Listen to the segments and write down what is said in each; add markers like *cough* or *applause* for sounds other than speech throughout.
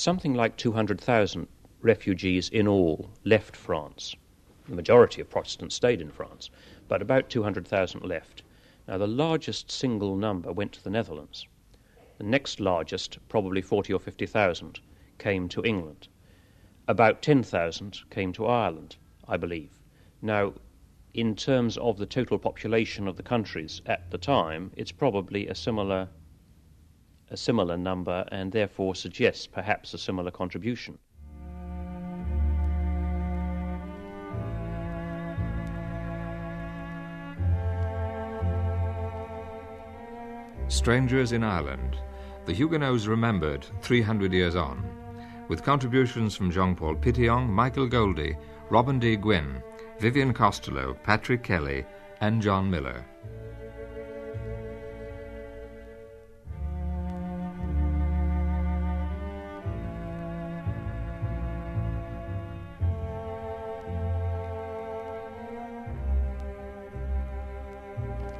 something like 200,000 refugees in all left France. The majority of Protestants stayed in France, but about 200,000 left. Now, the largest single number went to the Netherlands. The next largest, probably 40 or 50,000, came to England. About 10,000 came to Ireland, I believe. Now, in terms of the total population of the countries at the time, it's probably a similar a similar number and therefore suggests perhaps a similar contribution. Strangers in Ireland, the Huguenots remembered 300 years on, with contributions from Jean-Paul Pittion, Michael Goldie, Robin D. Gwynn, Vivian Costello, Patrick Kelly, and John Miller.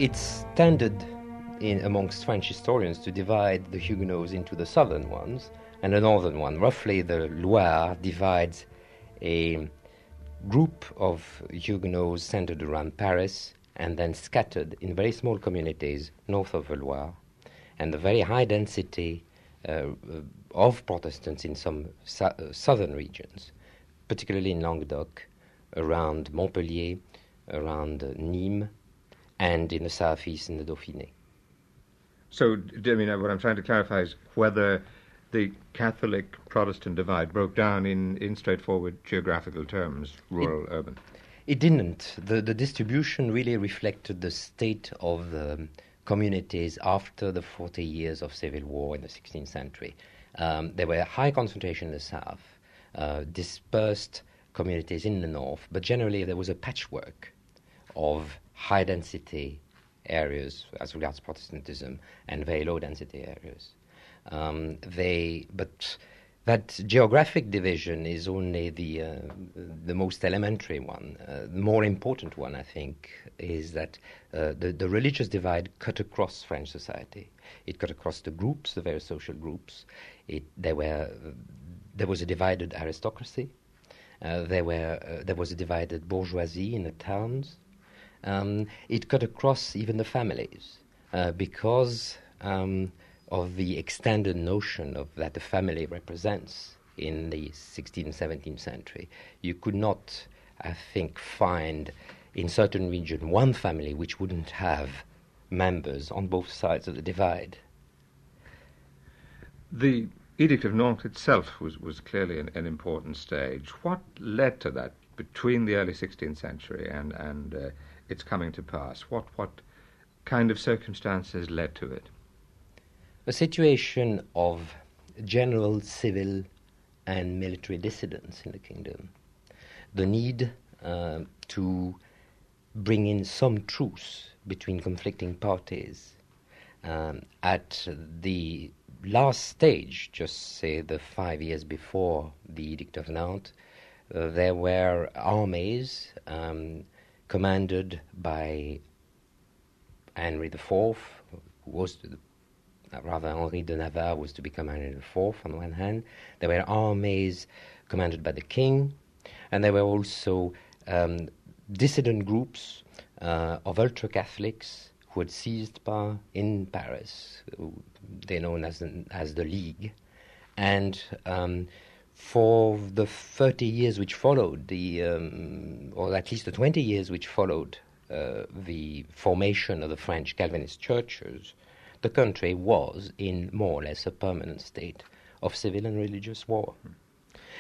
It's standard in, amongst French historians to divide the Huguenots into the southern ones and the northern one. Roughly, the Loire divides a group of Huguenots centered around Paris and then scattered in very small communities north of the Loire, and the very high density uh, of Protestants in some su- uh, southern regions, particularly in Languedoc, around Montpellier, around uh, Nîmes, and in the southeast in the Dauphiné. So, I mean, what I'm trying to clarify is whether the Catholic Protestant divide broke down in, in straightforward geographical terms, rural, it, urban? It didn't. The, the distribution really reflected the state of the communities after the 40 years of civil war in the 16th century. Um, there were high concentration in the south, uh, dispersed communities in the north, but generally there was a patchwork of high density areas as regards Protestantism and very low density areas. Um, they, but that geographic division is only the uh, the most elementary one. Uh, the more important one, I think, is that uh, the the religious divide cut across French society. It cut across the groups, the various social groups. It there were there was a divided aristocracy. Uh, there were uh, there was a divided bourgeoisie in the towns. Um, it cut across even the families uh, because. Um, of the extended notion of that the family represents in the 16th, 17th century. You could not, I think, find in certain regions one family which wouldn't have members on both sides of the divide. The Edict of Nantes itself was, was clearly an, an important stage. What led to that between the early 16th century and, and uh, its coming to pass? What, what kind of circumstances led to it? a situation of general civil and military dissidence in the kingdom, the need uh, to bring in some truce between conflicting parties. Um, at the last stage, just say the five years before the Edict of Nantes, uh, there were armies um, commanded by Henry IV, was the rather Henri de Navarre was to become Henry IV on the one hand. There were armies commanded by the king, and there were also um, dissident groups uh, of ultra Catholics who had seized power in Paris. They're known as the, as the League, and um, for the 30 years which followed, the um, or at least the 20 years which followed uh, the formation of the French Calvinist churches, the country was in more or less a permanent state of civil and religious war.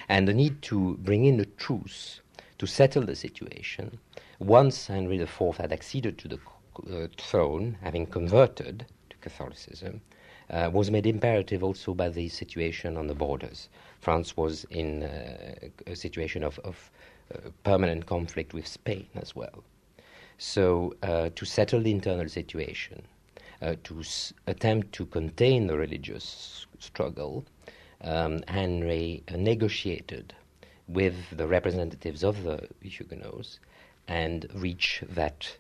And the need to bring in a truce to settle the situation, once Henry IV had acceded to the uh, throne, having converted to Catholicism, uh, was made imperative also by the situation on the borders. France was in uh, a situation of, of uh, permanent conflict with Spain as well. So, uh, to settle the internal situation, uh, to s- attempt to contain the religious struggle, um, Henry negotiated with the representatives of the Huguenots and reached that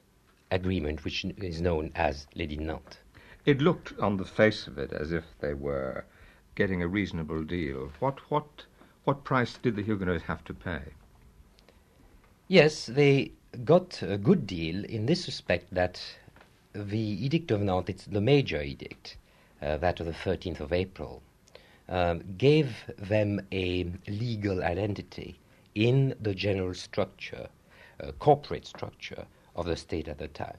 agreement, which is known as l'Edit Nantes. It looked on the face of it as if they were getting a reasonable deal. What, what, what price did the Huguenots have to pay? Yes, they got a good deal in this respect that the Edict of Nantes, it's the major edict, uh, that of the 13th of April, um, gave them a legal identity in the general structure, uh, corporate structure of the state at the time.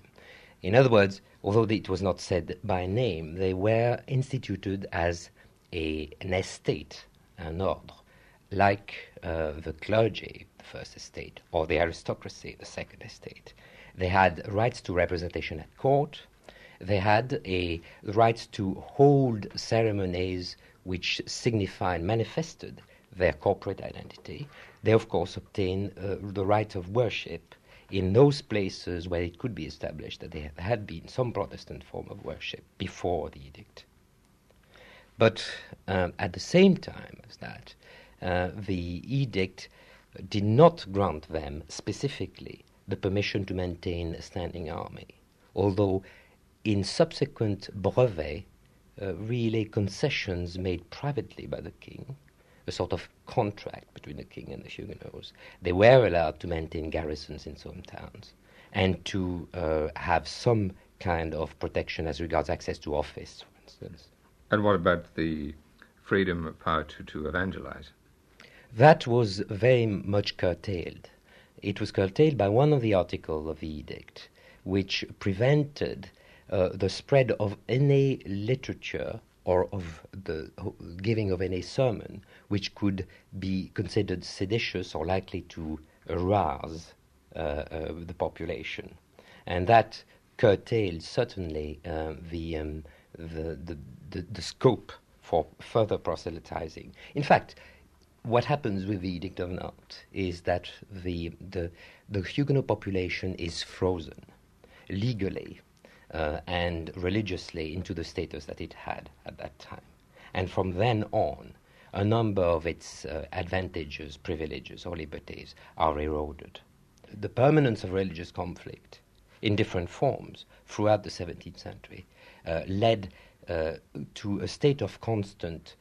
In other words, although it was not said by name, they were instituted as a, an estate, an ordre, like uh, the clergy, the first estate, or the aristocracy, the second estate. They had rights to representation at court. They had a rights to hold ceremonies which signified, and manifested their corporate identity. They, of course, obtained uh, the right of worship in those places where it could be established that there had been some Protestant form of worship before the edict. But um, at the same time as that, uh, the edict did not grant them specifically the permission to maintain a standing army, although in subsequent brevets, uh, really concessions made privately by the king, a sort of contract between the king and the Huguenots. They were allowed to maintain garrisons in some towns and to uh, have some kind of protection as regards access to office, for instance. And what about the freedom of power to, to evangelize? That was very much curtailed. It was curtailed by one of the articles of the edict, which prevented uh, the spread of any literature or of the giving of any sermon which could be considered seditious or likely to arouse uh, uh, the population. And that curtailed certainly uh, the, um, the, the, the, the scope for further proselytizing. In fact, what happens with the Edict of Nantes is that the, the, the Huguenot population is frozen legally uh, and religiously into the status that it had at that time. And from then on, a number of its uh, advantages, privileges, or liberties are eroded. The permanence of religious conflict in different forms throughout the 17th century uh, led uh, to a state of constant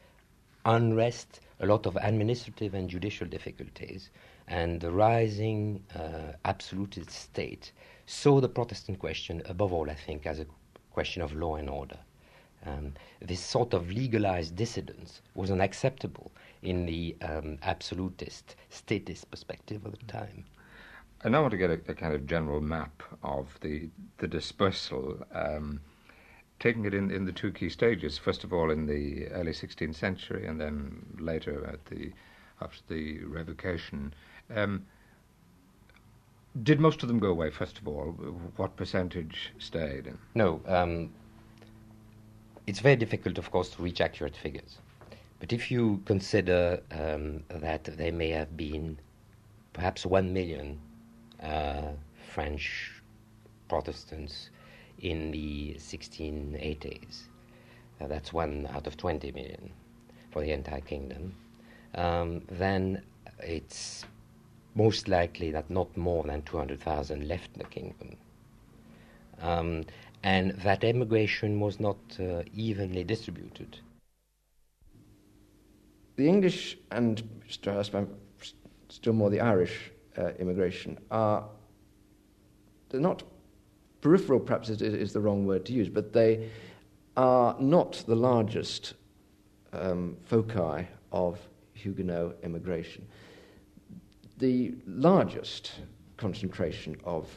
unrest, a lot of administrative and judicial difficulties, and the rising uh, absolutist state saw the Protestant question, above all, I think, as a question of law and order. Um, this sort of legalized dissidence was unacceptable in the um, absolutist, statist perspective of the time. I now want to get a, a kind of general map of the, the dispersal, um, taking it in, in the two key stages. First of all, in the early 16th century, and then later at the, after the revocation. Um, did most of them go away, first of all? What percentage stayed? No. Um, it's very difficult, of course, to reach accurate figures. But if you consider um, that there may have been perhaps one million uh, French Protestants in the 1680s, uh, that's one out of 20 million for the entire kingdom, um, then it's most likely that not more than 200,000 left the kingdom. Um, and that emigration was not uh, evenly distributed. The English and still more the Irish uh, immigration are they're not peripheral, perhaps is, the wrong word to use, but they are not the largest um, foci of Huguenot immigration the largest concentration of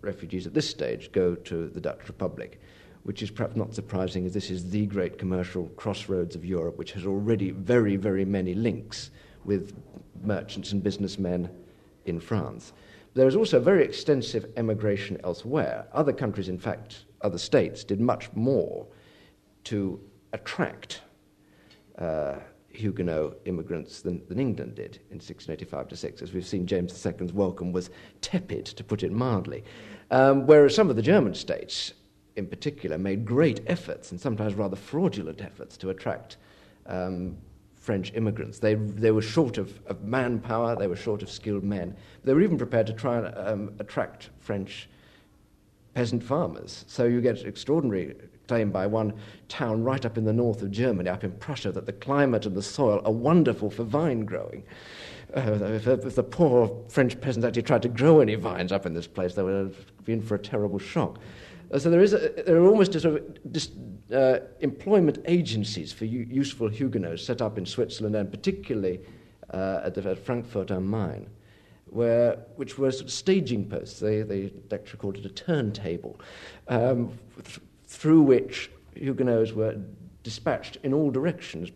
refugees at this stage go to the Dutch Republic, which is perhaps not surprising as this is the great commercial crossroads of Europe, which has already very, very many links with merchants and businessmen in France. There is also very extensive emigration elsewhere. Other countries, in fact, other states, did much more to attract uh, Huguenot immigrants than, than England did in 1685 to 6. As we've seen, James II's welcome was tepid, to put it mildly. Um, whereas some of the German states, in particular, made great efforts, and sometimes rather fraudulent efforts, to attract um, French immigrants. They, they were short of, of, manpower, they were short of skilled men. They were even prepared to try and um, attract French peasant farmers. So you get extraordinary claimed by one town right up in the north of Germany, up in Prussia, that the climate and the soil are wonderful for vine growing. Uh, if, if, the poor French peasants actually tried to grow any vines up in this place, they would have been for a terrible shock. Uh, so there, is a, there are almost sort of dis, uh, employment agencies for u- useful Huguenots set up in Switzerland and particularly uh, at, the, at Frankfurt am Main where, which were sort of staging posts. They, they lecture called it a turntable, um, through which Huguenots were dispatched in all directions,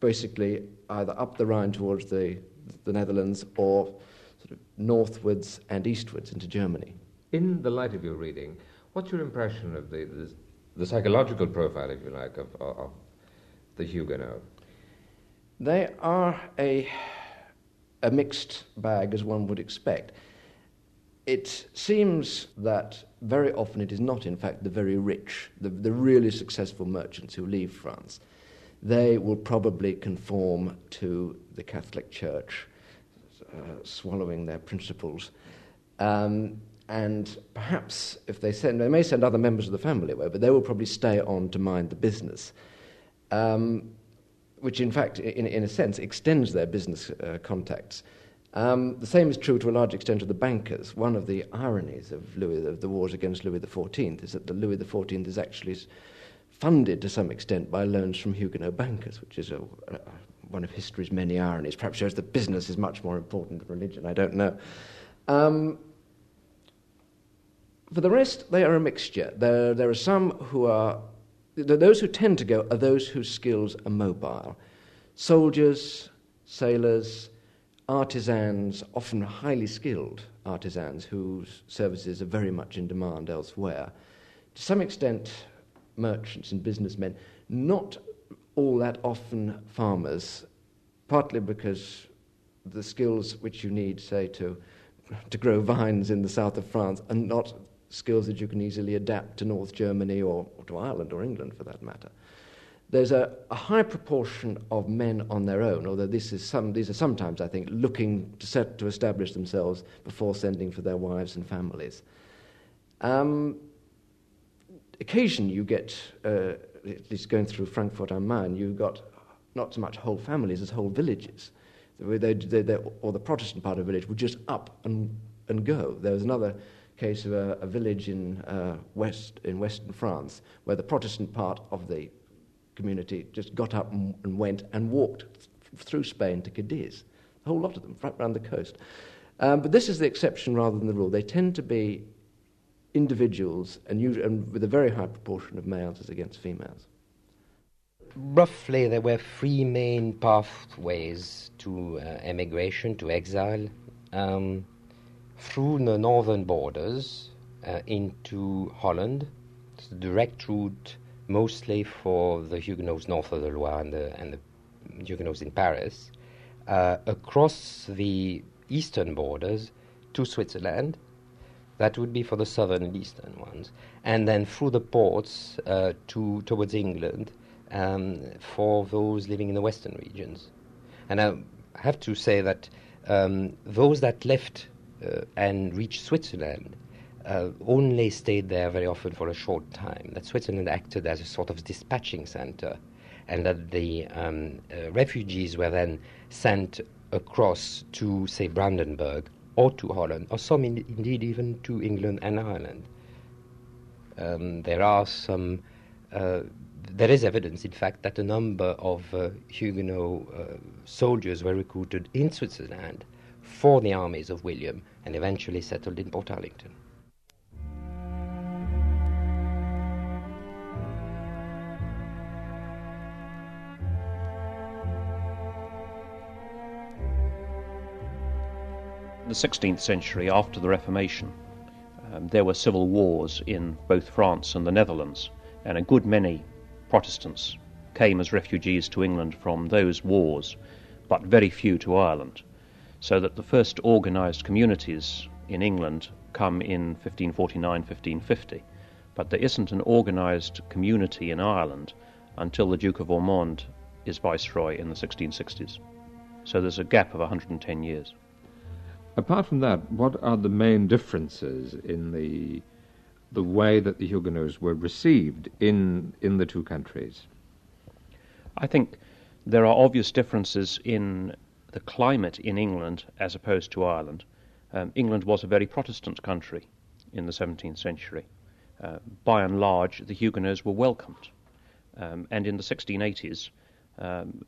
basically either up the Rhine towards the, the Netherlands or sort of northwards and eastwards into Germany. In the light of your reading, what's your impression of the, the, the psychological profile, if you like, of, of the Huguenot? They are a a mixed bag as one would expect. It seems that very often it is not, in fact, the very rich, the, the really successful merchants who leave France. They will probably conform to the Catholic Church, uh, swallowing their principles. Um, and perhaps if they send, they may send other members of the family away, but they will probably stay on to mind the business. Um, which in fact, in, in a sense, extends their business uh, contacts. Um, the same is true to a large extent of the bankers. One of the ironies of, Louis, of the wars against Louis XIV is that the Louis XIV is actually funded to some extent by loans from Huguenot bankers, which is a, a, one of history's many ironies. Perhaps shows that business is much more important than religion, I don't know. Um, for the rest, they are a mixture. There, there are some who are those who tend to go are those whose skills are mobile. Soldiers, sailors, artisans, often highly skilled artisans whose services are very much in demand elsewhere. To some extent, merchants and businessmen, not all that often farmers, partly because the skills which you need, say, to, to grow vines in the south of France are not skills that you can easily adapt to North Germany or, or to Ireland or England for that matter. There's a, a, high proportion of men on their own, although this is some, these are sometimes, I think, looking to, set, to establish themselves before sending for their wives and families. Um, occasionally, you get, uh, at least going through Frankfurt am Main, you've got not so much whole families as whole villages. They, they, they, or the Protestant part of the village would just up and, and go. There was another case of a, a village in, uh, west, in western France where the Protestant part of the community just got up and, and went and walked th- through Spain to Cadiz. A whole lot of them, right around the coast. Um, but this is the exception rather than the rule. They tend to be individuals and, and with a very high proportion of males as against females. Roughly, there were three main pathways to uh, emigration, to exile. Um, through the northern borders uh, into Holland. Direct route mostly for the Huguenots north of the Loire and the, and the Huguenots in Paris, uh, across the eastern borders to Switzerland. That would be for the southern and eastern ones, and then through the ports uh, to towards England um, for those living in the western regions. And I have to say that um, those that left uh, and reached Switzerland uh, only stayed there very often for a short time. That Switzerland acted as a sort of dispatching center, and that the um, uh, refugees were then sent across to, say, Brandenburg or to Holland, or some in, indeed even to England and Ireland. Um, there are some. Uh, there is evidence, in fact, that a number of uh, Huguenot uh, soldiers were recruited in Switzerland for the armies of William and eventually settled in Portarlington. In the 16th century, after the Reformation, um, there were civil wars in both France and the Netherlands, and a good many Protestants came as refugees to England from those wars, but very few to Ireland so that the first organised communities in England come in 1549 1550. But there isn't an organised community in Ireland until the Duke of Ormond is Viceroy in the 1660s. So there's a gap of 110 years. Apart from that, what are the main differences in the the way that the Huguenots were received in, in the two countries? I think there are obvious differences in the climate in England as opposed to Ireland. Um, England was a very Protestant country in the 17th century. Uh, by and large, the Huguenots were welcomed. Um, and in the 1680s, um,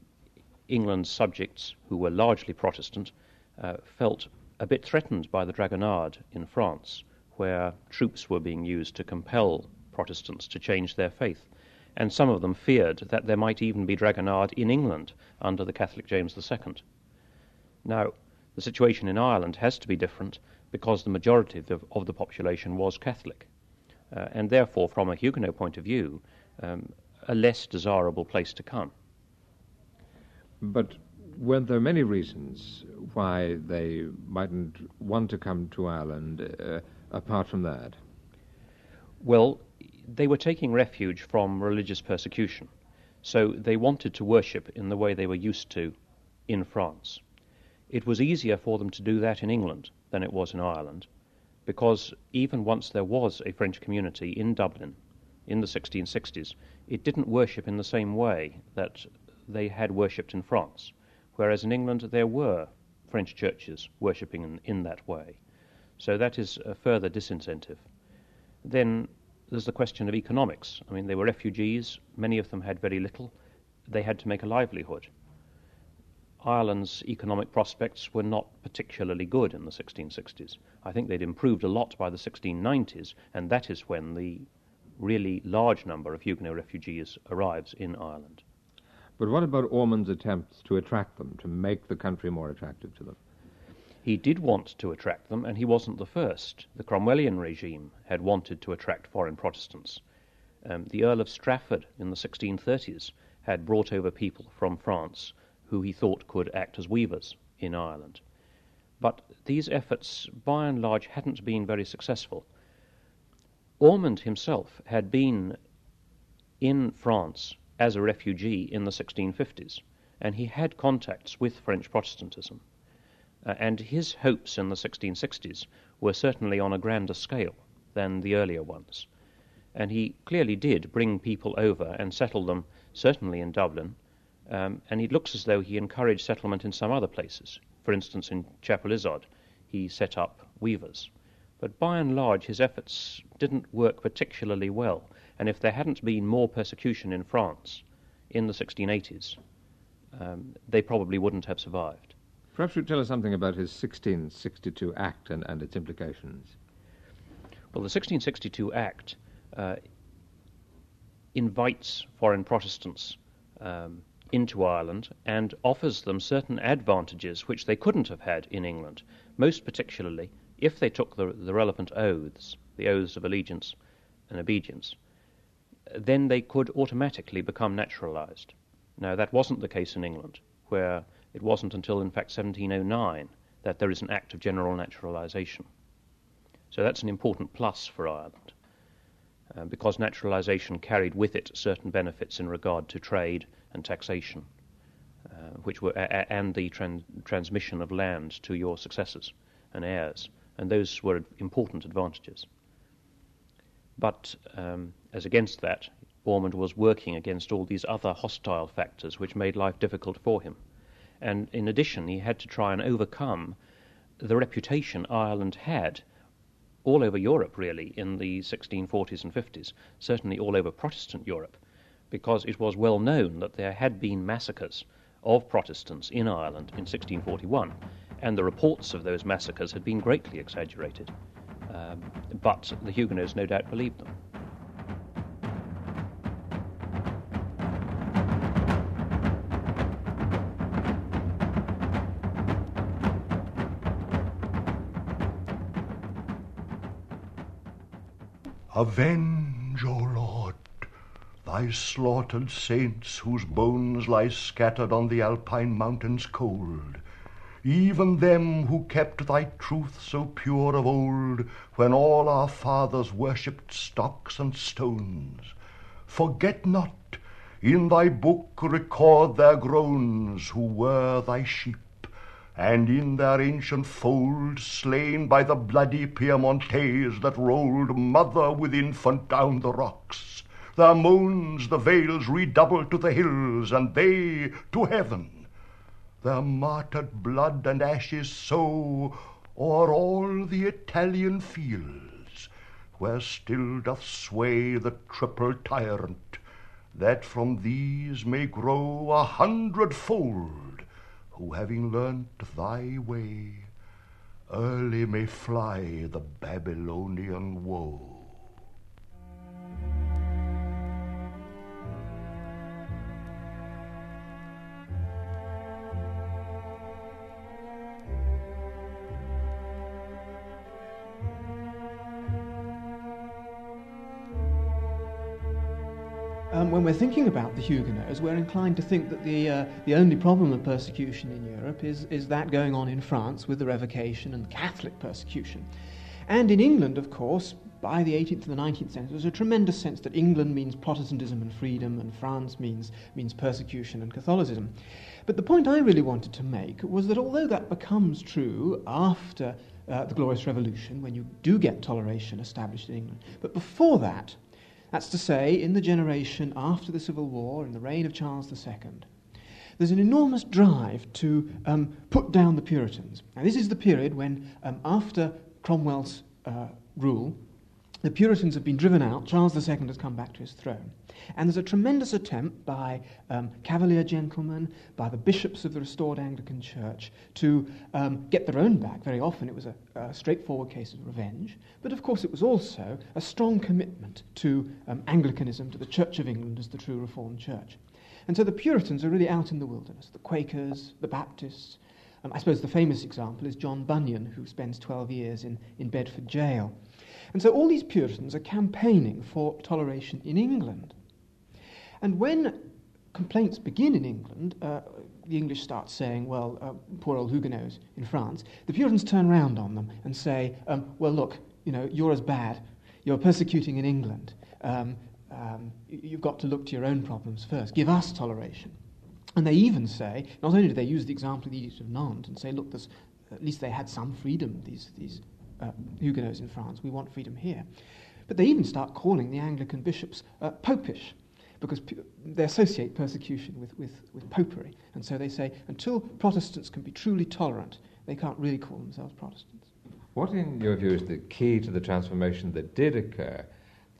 England's subjects, who were largely Protestant, uh, felt a bit threatened by the Dragonnades in France, where troops were being used to compel Protestants to change their faith. And some of them feared that there might even be Dragonnades in England under the Catholic James II. Now, the situation in Ireland has to be different because the majority of the, of the population was Catholic. Uh, and therefore, from a Huguenot point of view, um, a less desirable place to come. But were there many reasons why they mightn't want to come to Ireland uh, apart from that? Well, they were taking refuge from religious persecution, so they wanted to worship in the way they were used to in France. It was easier for them to do that in England than it was in Ireland, because even once there was a French community in Dublin in the 1660s, it didn't worship in the same way that they had worshipped in France, whereas in England there were French churches worshipping in, in that way. So that is a further disincentive. Then there's the question of economics. I mean, they were refugees, many of them had very little, they had to make a livelihood. Ireland's economic prospects were not particularly good in the 1660s. I think they'd improved a lot by the 1690s, and that is when the really large number of Huguenot refugees arrives in Ireland. But what about Ormond's attempts to attract them, to make the country more attractive to them? He did want to attract them, and he wasn't the first. The Cromwellian regime had wanted to attract foreign Protestants. Um, the Earl of Strafford in the 1630s had brought over people from France who he thought could act as weavers in Ireland. But these efforts, by and large, hadn't been very successful. Ormond himself had been in France as a refugee in the 1650s, and he had contacts with French Protestantism. Uh, and his hopes in the 1660s were certainly on a grander scale than the earlier ones. And he clearly did bring people over and settle them, certainly in Dublin, um, and it looks as though he encouraged settlement in some other places. For instance, in Chapelizod, he set up weavers. But by and large, his efforts didn't work particularly well, and if there hadn't been more persecution in France in the 1680s, um, they probably wouldn't have survived. Perhaps you'd tell us something about his 1662 Act and, and its implications. Well, the 1662 Act uh, invites foreign Protestants um, into Ireland and offers them certain advantages which they couldn't have had in England, most particularly if they took the, the relevant oaths, the oaths of allegiance and obedience then they could automatically become naturalized. Now, that wasn't the case in England, where it wasn't until, in fact, 1709 that there is an act of general naturalization. So that's an important plus for Ireland, uh, because naturalization carried with it certain benefits in regard to trade and taxation, uh, which were a- and the tran- transmission of land to your successors and heirs, and those were important advantages. But um, as against that, Ormond was working against all these other hostile factors which made life difficult for him. And in addition, he had to try and overcome the reputation Ireland had all over Europe, really, in the 1640s and 50s, certainly all over Protestant Europe, because it was well known that there had been massacres of Protestants in Ireland in 1641, and the reports of those massacres had been greatly exaggerated. Um, but the Huguenots no doubt believed them. Avenge, O Lord, thy slaughtered saints whose bones lie scattered on the Alpine mountains cold, even them who kept thy truth so pure of old, when all our fathers worshipped stocks and stones. Forget not, in thy book record their groans, who were thy sheep, and in their ancient fold slain by the bloody Piemontese that rolled mother with infant down the rocks. Their moans the vales redoubled to the hills, and they to heaven. Their martyred blood and ashes sow o'er all the Italian fields, where still doth sway the triple tyrant, that from these may grow a hundredfold who having learnt thy way, early may fly the Babylonian woe. Um, when we're thinking about the Huguenots, we're inclined to think that the, uh, the only problem of persecution in Europe is, is that going on in France with the Revocation and Catholic persecution. And in England, of course, by the 18th and the 19th century, there's a tremendous sense that England means Protestantism and freedom, and France means, means persecution and Catholicism. But the point I really wanted to make was that although that becomes true after uh, the Glorious Revolution, when you do get toleration established in England, but before that, that's to say, in the generation after the Civil War, in the reign of Charles II, there's an enormous drive to um, put down the Puritans. Now, this is the period when, um, after Cromwell's uh, rule, the Puritans have been driven out, Charles II has come back to his throne. And there's a tremendous attempt by um, Cavalier gentlemen, by the bishops of the restored Anglican Church, to um, get their own back. Very often it was a, a, straightforward case of revenge, but of course it was also a strong commitment to um, Anglicanism, to the Church of England as the true Reformed Church. And so the Puritans are really out in the wilderness the Quakers, the Baptists. Um, I suppose the famous example is John Bunyan, who spends 12 years in, in Bedford jail. And so all these Puritans are campaigning for toleration in England. And when complaints begin in England, uh, the English start saying, well, uh, poor old Huguenots in France, the Puritans turn round on them and say, um, well, look, you know, you're as bad. You're persecuting in England. Um, um, you've got to look to your own problems first. Give us toleration. And they even say, not only do they use the example of the Edict of Nantes and say, look, at least they had some freedom, these, these uh, Huguenots in France, we want freedom here. But they even start calling the Anglican bishops uh, popish because they associate persecution with, with, with popery. And so they say, until Protestants can be truly tolerant, they can't really call themselves Protestants. What, in your view, is the key to the transformation that did occur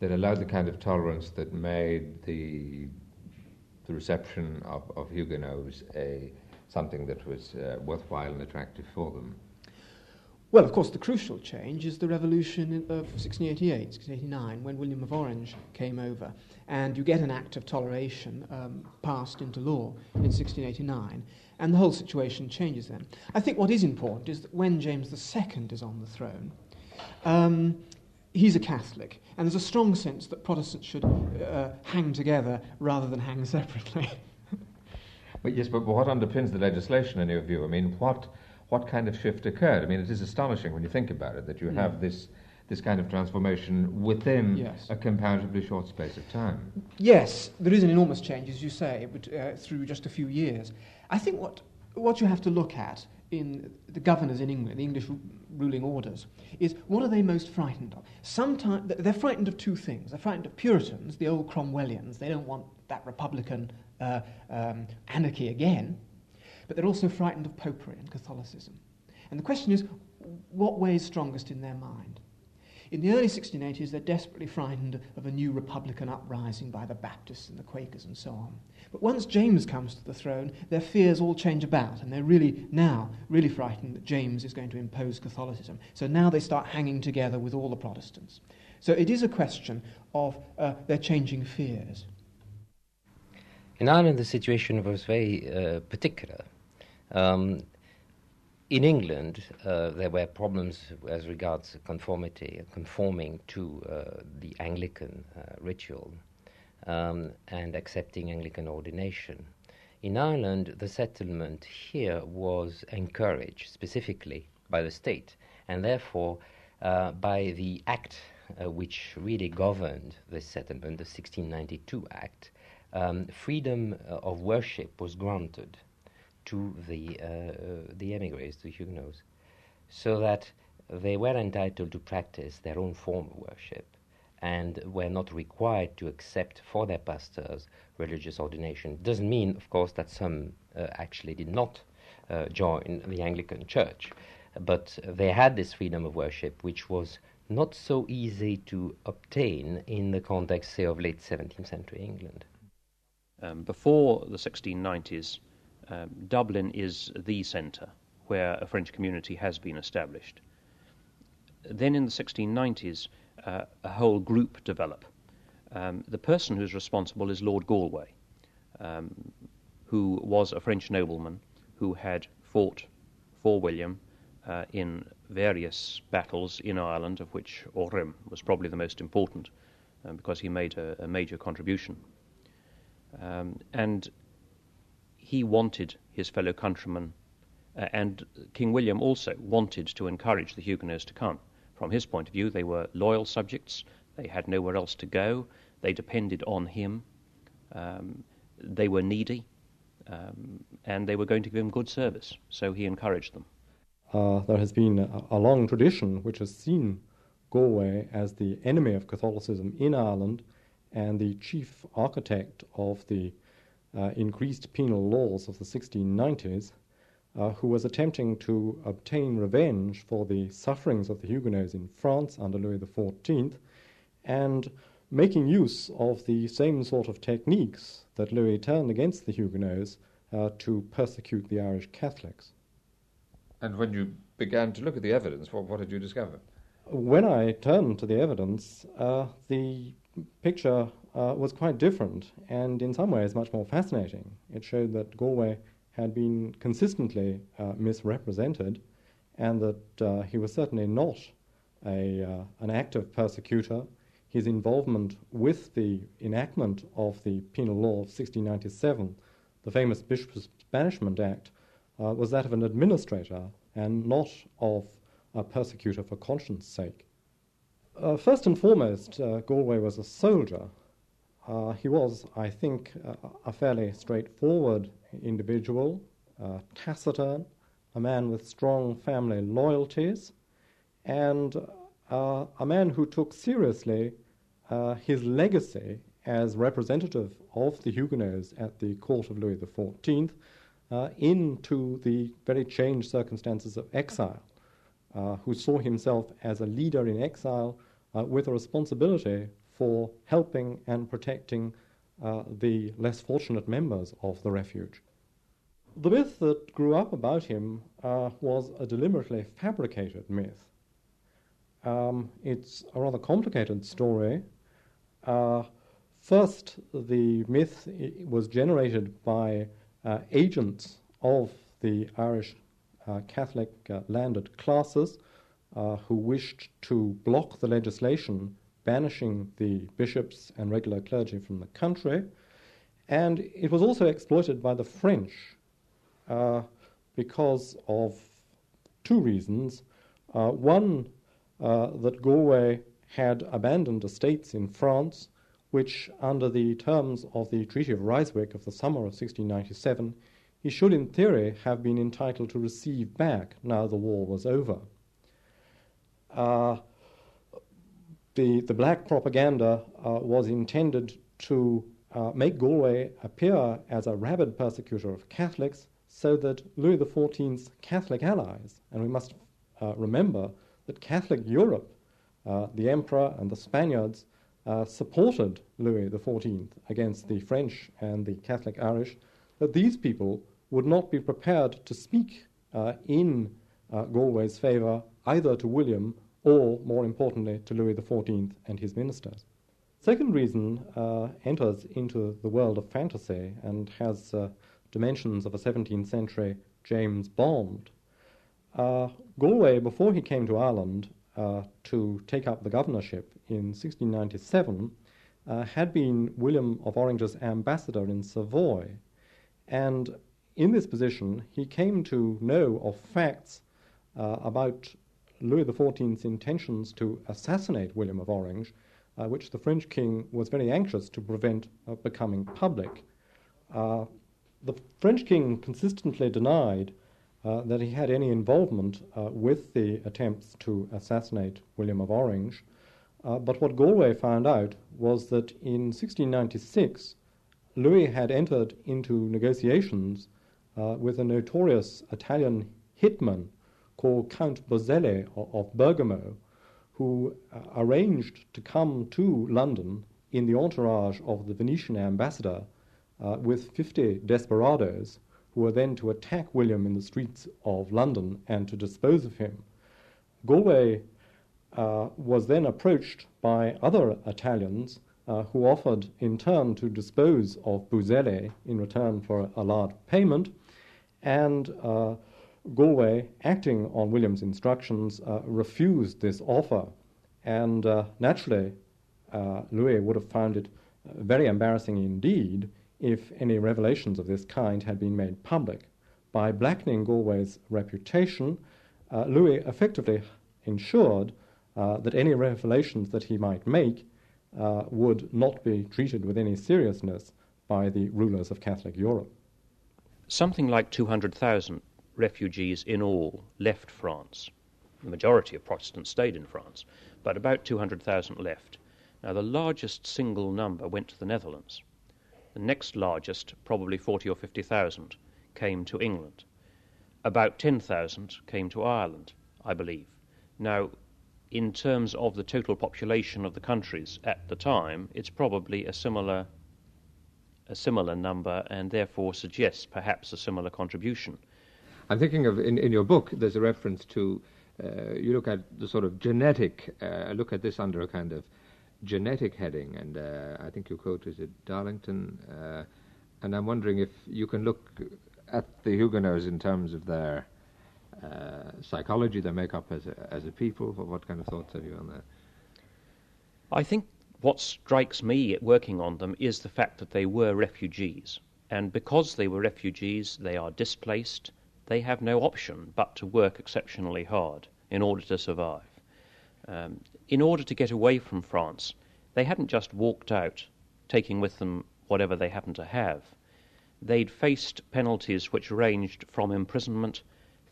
that allowed the kind of tolerance that made the, the reception of, of Huguenots a, something that was uh, worthwhile and attractive for them? Well, of course, the crucial change is the revolution of 1688, 1689, when William of Orange came over, and you get an act of toleration um, passed into law in 1689, and the whole situation changes then. I think what is important is that when James II is on the throne, um, he's a Catholic, and there's a strong sense that Protestants should uh, hang together rather than hang *laughs* separately. but yes, but what underpins the legislation in your view? I mean, what what kind of shift occurred. I mean, it is astonishing when you think about it that you mm. have this this kind of transformation within yes. a comparatively short space of time. Yes, there is an enormous change, as you say, but, uh, through just a few years. I think what what you have to look at in the governors in England, the English ruling orders, is what are they most frightened of? Sometimes they're frightened of two things. They're frightened of Puritans, the old Cromwellians. They don't want that Republican uh, um, anarchy again but they're also frightened of popery and Catholicism. And the question is, what weighs strongest in their mind? In the early 1680s, they're desperately frightened of a new Republican uprising by the Baptists and the Quakers and so on. But once James comes to the throne, their fears all change about, and they're really now really frightened that James is going to impose Catholicism. So now they start hanging together with all the Protestants. So it is a question of uh, their changing fears. In Ireland, the situation was very uh, particular. Um, in England, uh, there were problems as regards conformity, conforming to uh, the Anglican uh, ritual um, and accepting Anglican ordination. In Ireland, the settlement here was encouraged specifically by the state, and therefore uh, by the act uh, which really governed this settlement, the 1692 Act. Um, freedom uh, of worship was granted to the, uh, the emigres, the Huguenots, so that they were entitled to practice their own form of worship and were not required to accept for their pastors religious ordination. Doesn't mean, of course, that some uh, actually did not uh, join the Anglican Church, but they had this freedom of worship, which was not so easy to obtain in the context, say, of late 17th century England. Um, before the 1690s, um, Dublin is the centre where a French community has been established. Then in the 1690s, uh, a whole group develop. Um, the person who's responsible is Lord Galway, um, who was a French nobleman who had fought for William uh, in various battles in Ireland, of which Aughrim was probably the most important um, because he made a, a major contribution. Um, and he wanted his fellow countrymen, uh, and King William also wanted to encourage the Huguenots to come. From his point of view, they were loyal subjects, they had nowhere else to go, they depended on him, um, they were needy, um, and they were going to give him good service, so he encouraged them. Uh, there has been a, a, long tradition which has seen Galway as the enemy of Catholicism in Ireland and the chief architect of the increased penal laws of the 1690s, uh, who was attempting to obtain revenge for the sufferings of the Huguenots in France under Louis XIV and making use of the same sort of techniques that Louis turned against the Huguenots uh, to persecute the Irish Catholics. And when you began to look at the evidence, what, what did you discover? When I turned to the evidence, uh, the picture uh, was quite different and in some ways much more fascinating. It showed that Galway had been consistently uh, misrepresented and that uh, he was certainly not a, uh, an active persecutor. His involvement with the enactment of the Penal Law of 1697, the famous Bishop's Banishment Act, uh, was that of an administrator and not of a persecutor for conscience sake. Uh, first and foremost, Galway was a soldier. Uh, he was, I think, a fairly straightforward individual, taciturn, a man with strong family loyalties, and uh, a man who took seriously uh, his legacy as representative of the Huguenots at the court of Louis XIV uh, into the very changed circumstances of exile, uh, who saw himself as a leader in exile uh, with a responsibility for helping and protecting uh, the less fortunate members of the refuge. The myth that grew up about him uh, was a deliberately fabricated myth. Um, it's a rather complicated story. Uh, first, the myth was generated by uh, agents of the Irish uh, Catholic uh, landed classes who wished to block the legislation banishing the bishops and regular clergy from the country. And it was also exploited by the French uh, because of two reasons. Uh, one, uh, that Galway had abandoned estates in France, which, under the terms of the Treaty of Ryswick of the summer of 1697, he should, in theory, have been entitled to receive back now the war was over. Uh, the, the black propaganda uh, was intended to uh, make Galway appear as a rabid persecutor of Catholics so that Louis XIV's Catholic allies, and we must uh, remember that Catholic Europe, uh, the Emperor and the Spaniards, uh, supported Louis XIV against the French and the Catholic Irish, that these people would not be prepared to speak in Galway's favour either to William or, more importantly, to Louis XIV and his ministers. Second reason uh, enters into the world of fantasy and has uh, dimensions of a 17th century James Bond. Uh, Galway, before he came to Ireland uh, to take up the governorship in 1697, uh, had been William of Orange's ambassador in Savoy. And in this position, he came to know of facts uh, about Louis XIV's intentions to assassinate William of Orange, uh, which the French king was very anxious to prevent uh, becoming public. Uh, the French king consistently denied uh, that he had any involvement uh, with the attempts to assassinate William of Orange. Uh, but what Galway found out was that in 1696, Louis had entered into negotiations with a notorious Italian hitman called Count Boselli of Bergamo, who uh, arranged to come to London in the entourage of the Venetian ambassador uh, with 50 desperadoes who were then to attack William in the streets of London and to dispose of him. Galway uh, was then approached by other Italians uh, who offered in turn to dispose of Boselli in return for a large payment, and uh, Galway, acting on William's instructions, uh, refused this offer. And uh, naturally, uh, Louis would have found it very embarrassing indeed if any revelations of this kind had been made public. By blackening Galway's reputation, uh, Louis effectively ensured uh, that any revelations that he might make uh, would not be treated with any seriousness by the rulers of Catholic Europe. Something like 200,000 refugees in all left France. The majority of Protestants stayed in France, but about 200,000 left. Now, the largest single number went to the Netherlands. The next largest, probably 40 or 50,000, came to England. About 10,000 came to Ireland, I believe. Now, in terms of the total population of the countries at the time, it's probably a similar a similar number and therefore suggests perhaps a similar contribution. I'm thinking of in, in your book, there's a reference to uh, you look at the sort of genetic, uh, look at this under a kind of genetic heading, and uh, I think you quote is it Darlington, uh, and I'm wondering if you can look at the Huguenots in terms of their uh, psychology, their makeup as a, as a people. What kind of thoughts have you on that? I think what strikes me at working on them is the fact that they were refugees, and because they were refugees, they are displaced. They have no option but to work exceptionally hard in order to survive. Um, in order to get away from France, they hadn't just walked out, taking with them whatever they happened to have. They'd faced penalties which ranged from imprisonment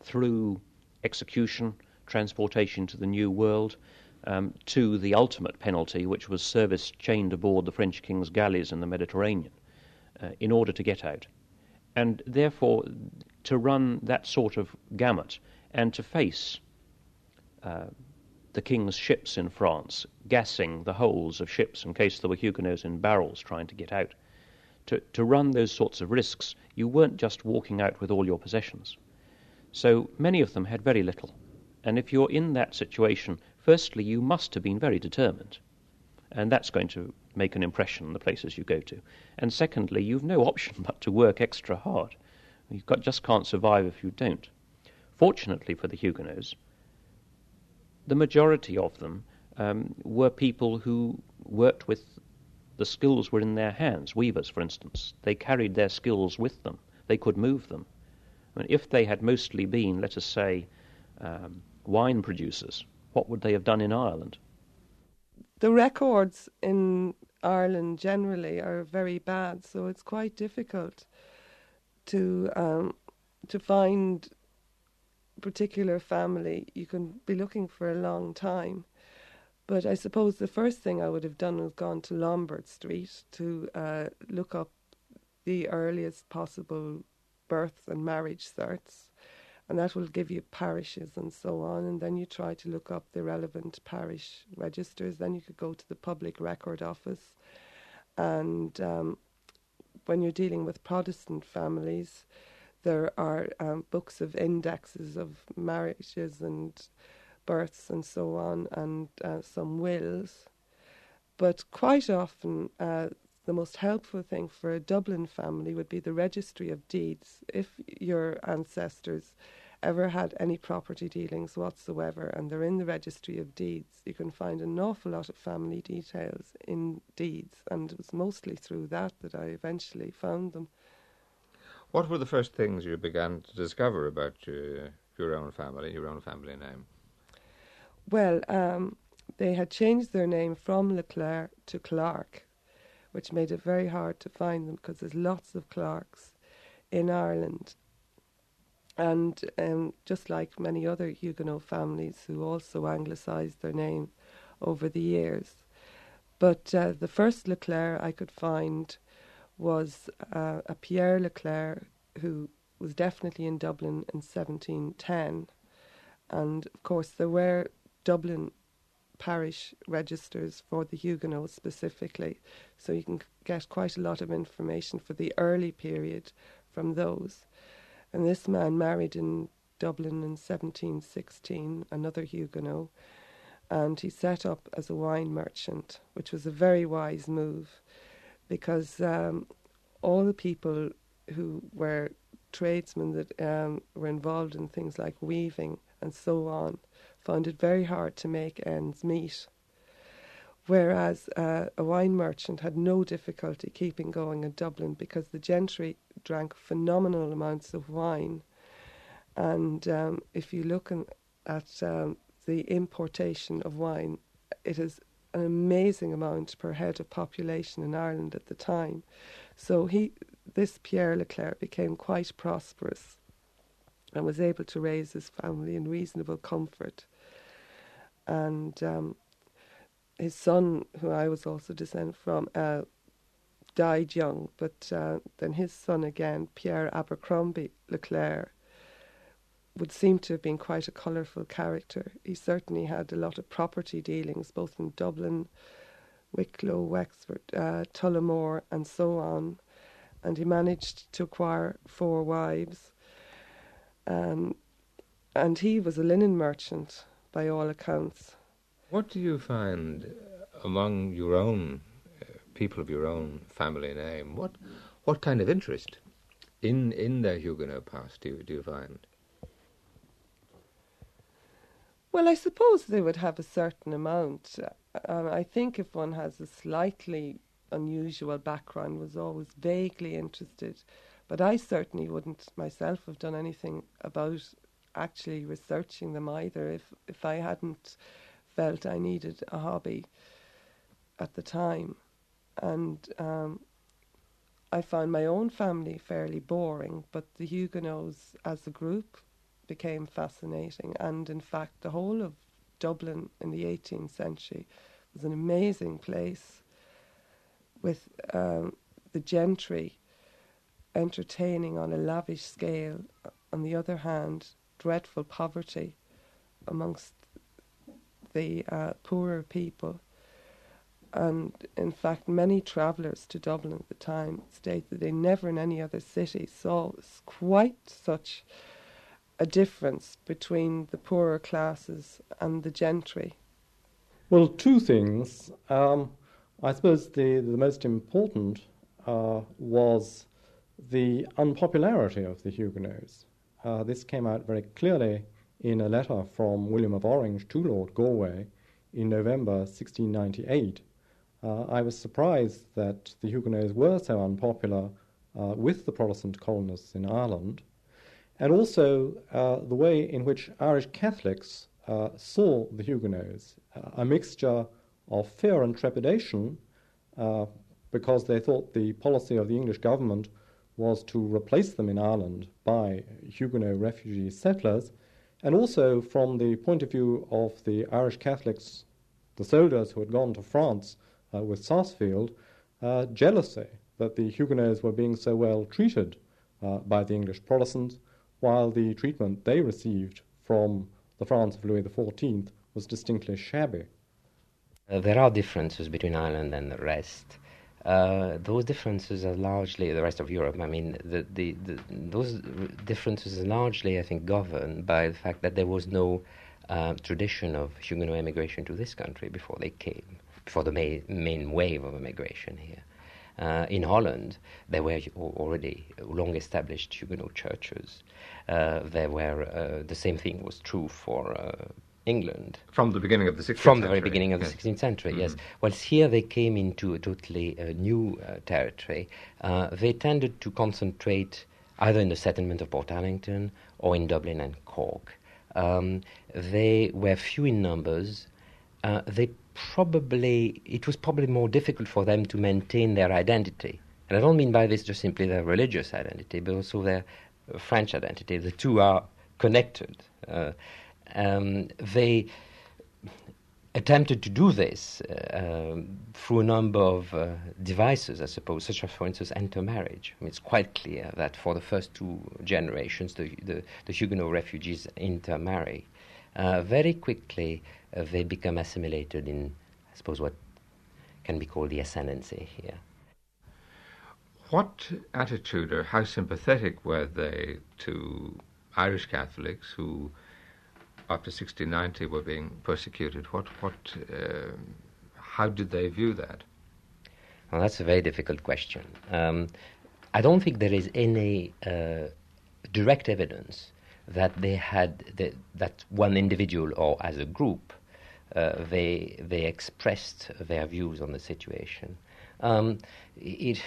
through execution, transportation to the New World, um, to the ultimate penalty, which was service chained aboard the French king's galleys in the Mediterranean, uh, in order to get out. And therefore, to run that sort of gamut and to face uh, the king's ships in France, gassing the holes of ships in case there were Huguenots in barrels trying to get out. To, to run those sorts of risks, you weren't just walking out with all your possessions. So many of them had very little. And if you're in that situation, firstly, you must have been very determined. And that's going to make an impression on the places you go to. And secondly, you've no option *laughs* but to work extra hard. You just can't survive if you don't. Fortunately for the Huguenots, the majority of them um, were people who worked with the skills were in their hands. Weavers, for instance, they carried their skills with them. They could move them. I mean, if they had mostly been, let us say, um, wine producers, what would they have done in Ireland? The records in Ireland generally are very bad, so it's quite difficult to um, to find particular family, you can be looking for a long time. But I suppose the first thing I would have done was gone to Lombard Street to uh, look up the earliest possible births and marriage certs, and that will give you parishes and so on. And then you try to look up the relevant parish registers. Then you could go to the public record office, and um, when you're dealing with Protestant families, there are um, books of indexes of marriages and births and so on, and uh, some wills. But quite often, uh, the most helpful thing for a Dublin family would be the registry of deeds. If your ancestors ever had any property dealings whatsoever and they're in the registry of deeds, you can find an awful lot of family details in deeds. And it was mostly through that that I eventually found them. What were the first things you began to discover about your, your own family, your own family name? Well, um, they had changed their name from Leclerc to Clark, which made it very hard to find them because there's lots of Clarks in Ireland. And um, just like many other Huguenot families who also anglicised their name over the years. But uh, the first Leclerc I could find was uh, a Pierre Leclerc who was definitely in Dublin in 1710. And of course, there were Dublin parish registers for the Huguenots specifically, so you can get quite a lot of information for the early period from those. And this man married in Dublin in 1716, another Huguenot, and he set up as a wine merchant, which was a very wise move because um, all the people who were tradesmen that um, were involved in things like weaving and so on found it very hard to make ends meet. Whereas uh, a wine merchant had no difficulty keeping going in Dublin because the gentry drank phenomenal amounts of wine. And um, if you look in, at um, the importation of wine, it is an amazing amount per head of population in Ireland at the time. So he, this Pierre Leclerc became quite prosperous and was able to raise his family in reasonable comfort. And um, his son, who I was also descended from, uh, died young, but uh, then his son again, Pierre Abercrombie Leclerc, would seem to have been quite a colourful character. He certainly had a lot of property dealings, both in Dublin, Wicklow, Wexford, uh, Tullamore, and so on. And he managed to acquire four wives. Um, and he was a linen merchant by all accounts. What do you find among your own people of your own family name? What what kind of interest in in their Huguenot past do you, do you find? Well, I suppose they would have a certain amount. Um, I think if one has a slightly unusual background, was always vaguely interested. But I certainly wouldn't myself have done anything about actually researching them either if, if I hadn't felt I needed a hobby at the time. And um, I found my own family fairly boring, but the Huguenots as a group became fascinating. And in fact, the whole of Dublin in the 18th century was an amazing place with um, the gentry entertaining on a lavish scale. On the other hand, dreadful poverty amongst the uh, poorer people. And in fact, many travellers to Dublin at the time state that they never in any other city saw quite such a difference between the poorer classes and the gentry? Well, two things. Um, I suppose the, the most important uh, was the unpopularity of the Huguenots. Uh, this came out very clearly in a letter from William of Orange to Lord Galway in November 1698. Uh, I was surprised that the Huguenots were so unpopular uh, with the Protestant colonists in Ireland and also uh, the way in which Irish Catholics uh, saw the Huguenots, uh, a mixture of fear and trepidation, uh, because they thought the policy of the English government was to replace them in Ireland by Huguenot refugee settlers, and also from the point of view of the Irish Catholics, the soldiers who had gone to France with Sarsfield, uh, jealousy that the Huguenots were being so well treated by the English Protestants while the treatment they received from the France of Louis XIV was distinctly shabby. Uh, there are differences between Ireland and the rest. Uh, those differences are largely the rest of Europe. I mean, the, the, the, those differences are largely, I think, governed by the fact that there was no uh, tradition of Huguenot immigration to this country before they came, before the main, main wave of immigration here. Uh, in Holland, there were already long established Huguenot churches. Uh, there were uh, the same thing was true for uh, England. From the beginning of the 16th From century. the very beginning of yes. the 16th century, mm-hmm. yes. Whilst here they came into a totally uh, new uh, territory, uh, they tended to concentrate either in the settlement of Portarlington or in Dublin and Cork. Um, they were few in numbers. they probably it was probably more difficult for them to maintain their identity And I don't mean by this just simply their religious identity, but also their French identity. The two are connected. Uh, um, they attempted to do this uh, um, through a number of uh, devices, I suppose, such as, for instance, intermarriage. I mean, it's quite clear that for the first two generations, the, the, the Huguenot refugees intermarry. Uh, very quickly, uh, they become assimilated in, I suppose, what can be called the ascendancy here. What attitude or how sympathetic were they to Irish Catholics who after 1690 were being persecuted. What, what, uh, how did they view that? Well, that's a very difficult question. Um, I don't think there is any uh, direct evidence that they had the, that one individual or as a group uh, they they expressed their views on the situation. Um, it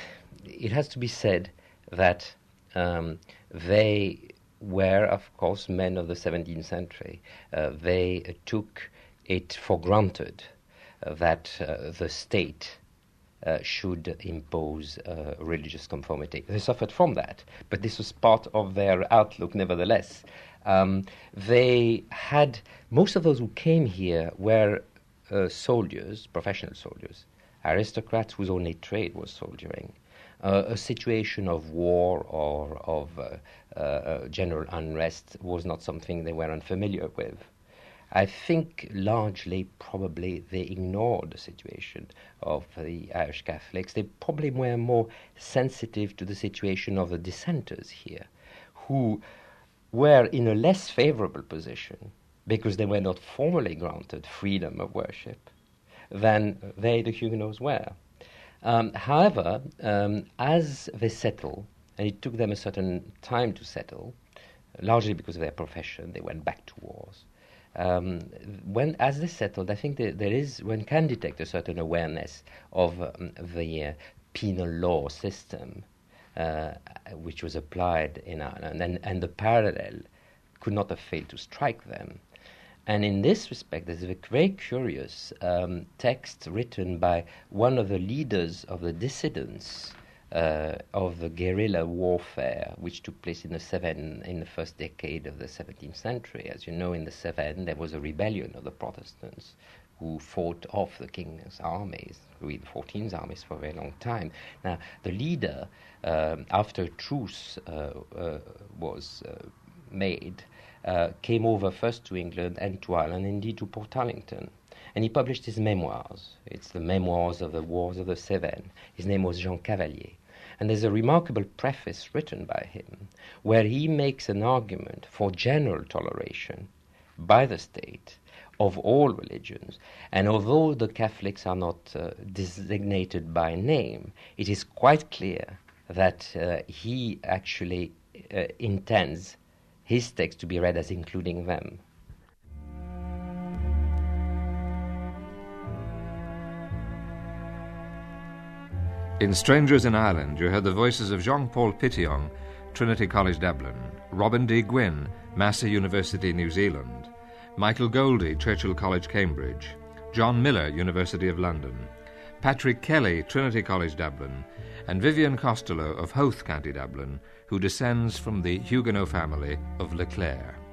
it has to be said that um, they were, of course, men of the 17th century. Uh, they took it for granted uh, that uh, the state uh, should impose uh, religious conformity. They suffered from that, but this was part of their outlook, nevertheless. Um, they had, most of those who came here were uh, soldiers, professional soldiers, aristocrats whose only trade was soldiering uh, a situation of war or of uh, uh, general unrest was not something they were unfamiliar with. I think largely, probably, they ignored the situation of the Irish Catholics. They probably were more sensitive to the situation of the dissenters here, who were in a less favorable position because they were not formally granted freedom of worship than they, the Huguenots, were. Um, however, um, as they settle, and it took them a certain time to settle, largely because of their profession, they went back to wars. Um, when as they settled, I think there is one can detect a certain awareness of um, the uh, penal law system uh, which was applied in Ireland, and, and the parallel could not have failed to strike them. And in this respect, there's a very curious um, text written by one of the leaders of the dissidents uh, of the guerrilla warfare, which took place in the Cevennes in the first decade of the 17th century. As you know, in the Cevennes, there was a rebellion of the Protestants who fought off the king's armies, Louis XIV's armies, for a very long time. Now, the leader, um, after truce uh, uh, was uh, made, uh, came over first to England and to Ireland, indeed to Port Portarlington. And he published his memoirs. It's the memoirs of the Wars of the Cevennes. His name was Jean Cavalier. And there's a remarkable preface written by him where he makes an argument for general toleration by the state of all religions. And although the Catholics are not uh, designated by name, it is quite clear that uh, he actually uh, intends his text to be read as including them. In Strangers in Ireland, you heard the voices of Jean Paul Pittion, Trinity College Dublin, Robin D. Gwynn, Massey University, New Zealand, Michael Goldie, Churchill College, Cambridge, John Miller, University of London, Patrick Kelly, Trinity College, Dublin, and Vivian Costello of Howth, County Dublin, who descends from the Huguenot family of Leclerc.